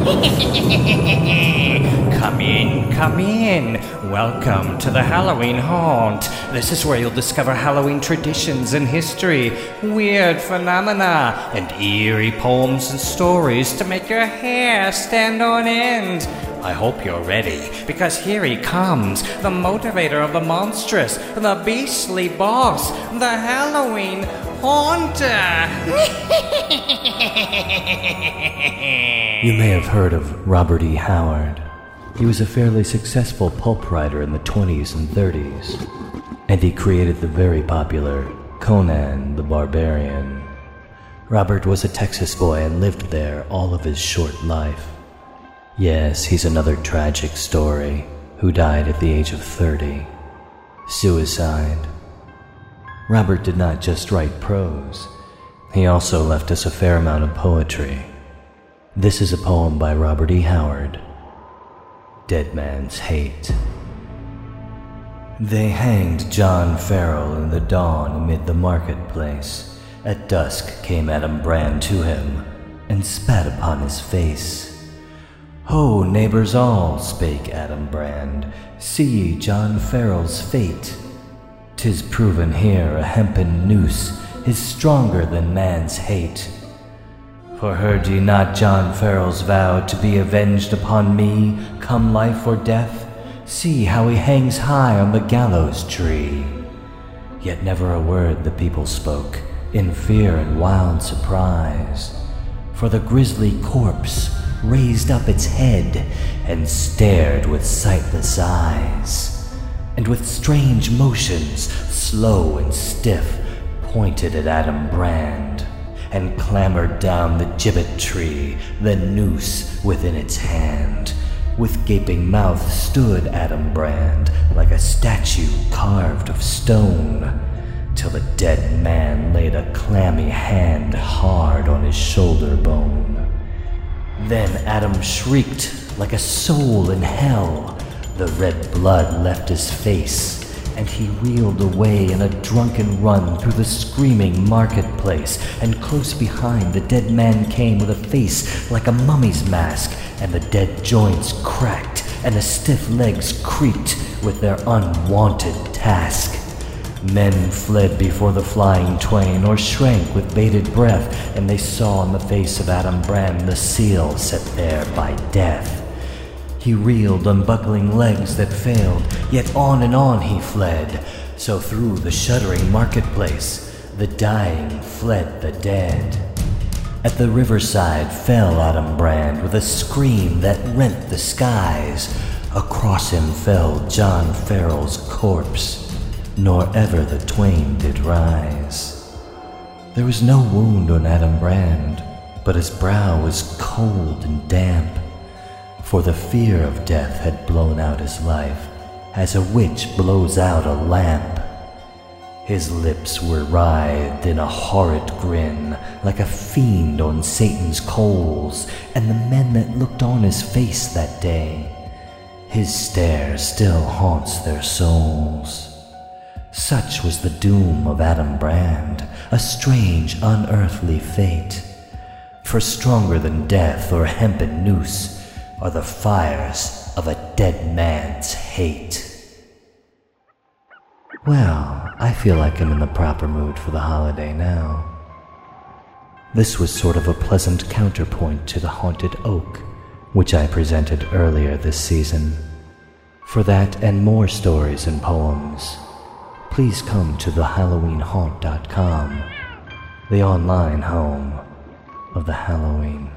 Come in, come in. Welcome to the Halloween Haunt. This is where you'll discover Halloween traditions and history, weird phenomena, and eerie poems and stories to make your hair stand on end. I hope you're ready, because here he comes, the motivator of the monstrous, the beastly boss, the Halloween Haunter. You may have heard of Robert E. Howard. He was a fairly successful pulp writer in the 20s and 30s, and he created the very popular Conan the Barbarian. Robert was a Texas boy and lived there all of his short life. Yes, he's another tragic story who died at the age of 30. Suicide. Robert did not just write prose, he also left us a fair amount of poetry. This is a poem by Robert E. Howard Dead Man's Hate. They hanged John Farrell in the dawn amid the marketplace. At dusk came Adam Brand to him and spat upon his face. Ho, neighbors all, spake Adam Brand, see ye John Farrell's fate. Tis proven here a hempen noose is stronger than man's hate. For heard ye not John Farrell's vow to be avenged upon me, come life or death? See how he hangs high on the gallows tree. Yet never a word the people spoke, in fear and wild surprise. For the grisly corpse raised up its head and stared with sightless eyes, and with strange motions, slow and stiff, pointed at Adam Brand, and clambered down the gibbet tree, the noose within its hand. With gaping mouth stood Adam Brand, like a statue carved of stone, till the dead man laid a clammy hand hard on his shoulder bone. Then Adam shrieked like a soul in hell. The red blood left his face, and he reeled away in a drunken run through the screaming marketplace. And close behind, the dead man came with a face like a mummy's mask, and the dead joints cracked, and the stiff legs creaked with their unwanted task. Men fled before the flying twain, or shrank with bated breath, and they saw on the face of Adam Brand the seal set there by death. He reeled, unbuckling legs that failed, yet on and on he fled. So through the shuddering marketplace, the dying fled the dead. At the riverside fell Adam Brand with a scream that rent the skies. Across him fell John Farrell's corpse nor ever the twain did rise. There was no wound on Adam Brand, but his brow was cold and damp, for the fear of death had blown out his life, as a witch blows out a lamp. His lips were writhed in a horrid grin, like a fiend on Satan's coals, and the men that looked on his face that day, his stare still haunts their souls. Such was the doom of Adam Brand, a strange, unearthly fate. For stronger than death or hempen noose are the fires of a dead man's hate. Well, I feel like I'm in the proper mood for the holiday now. This was sort of a pleasant counterpoint to the Haunted Oak, which I presented earlier this season. For that and more stories and poems, please come to thehalloweenhaunt.com, the online home of the Halloween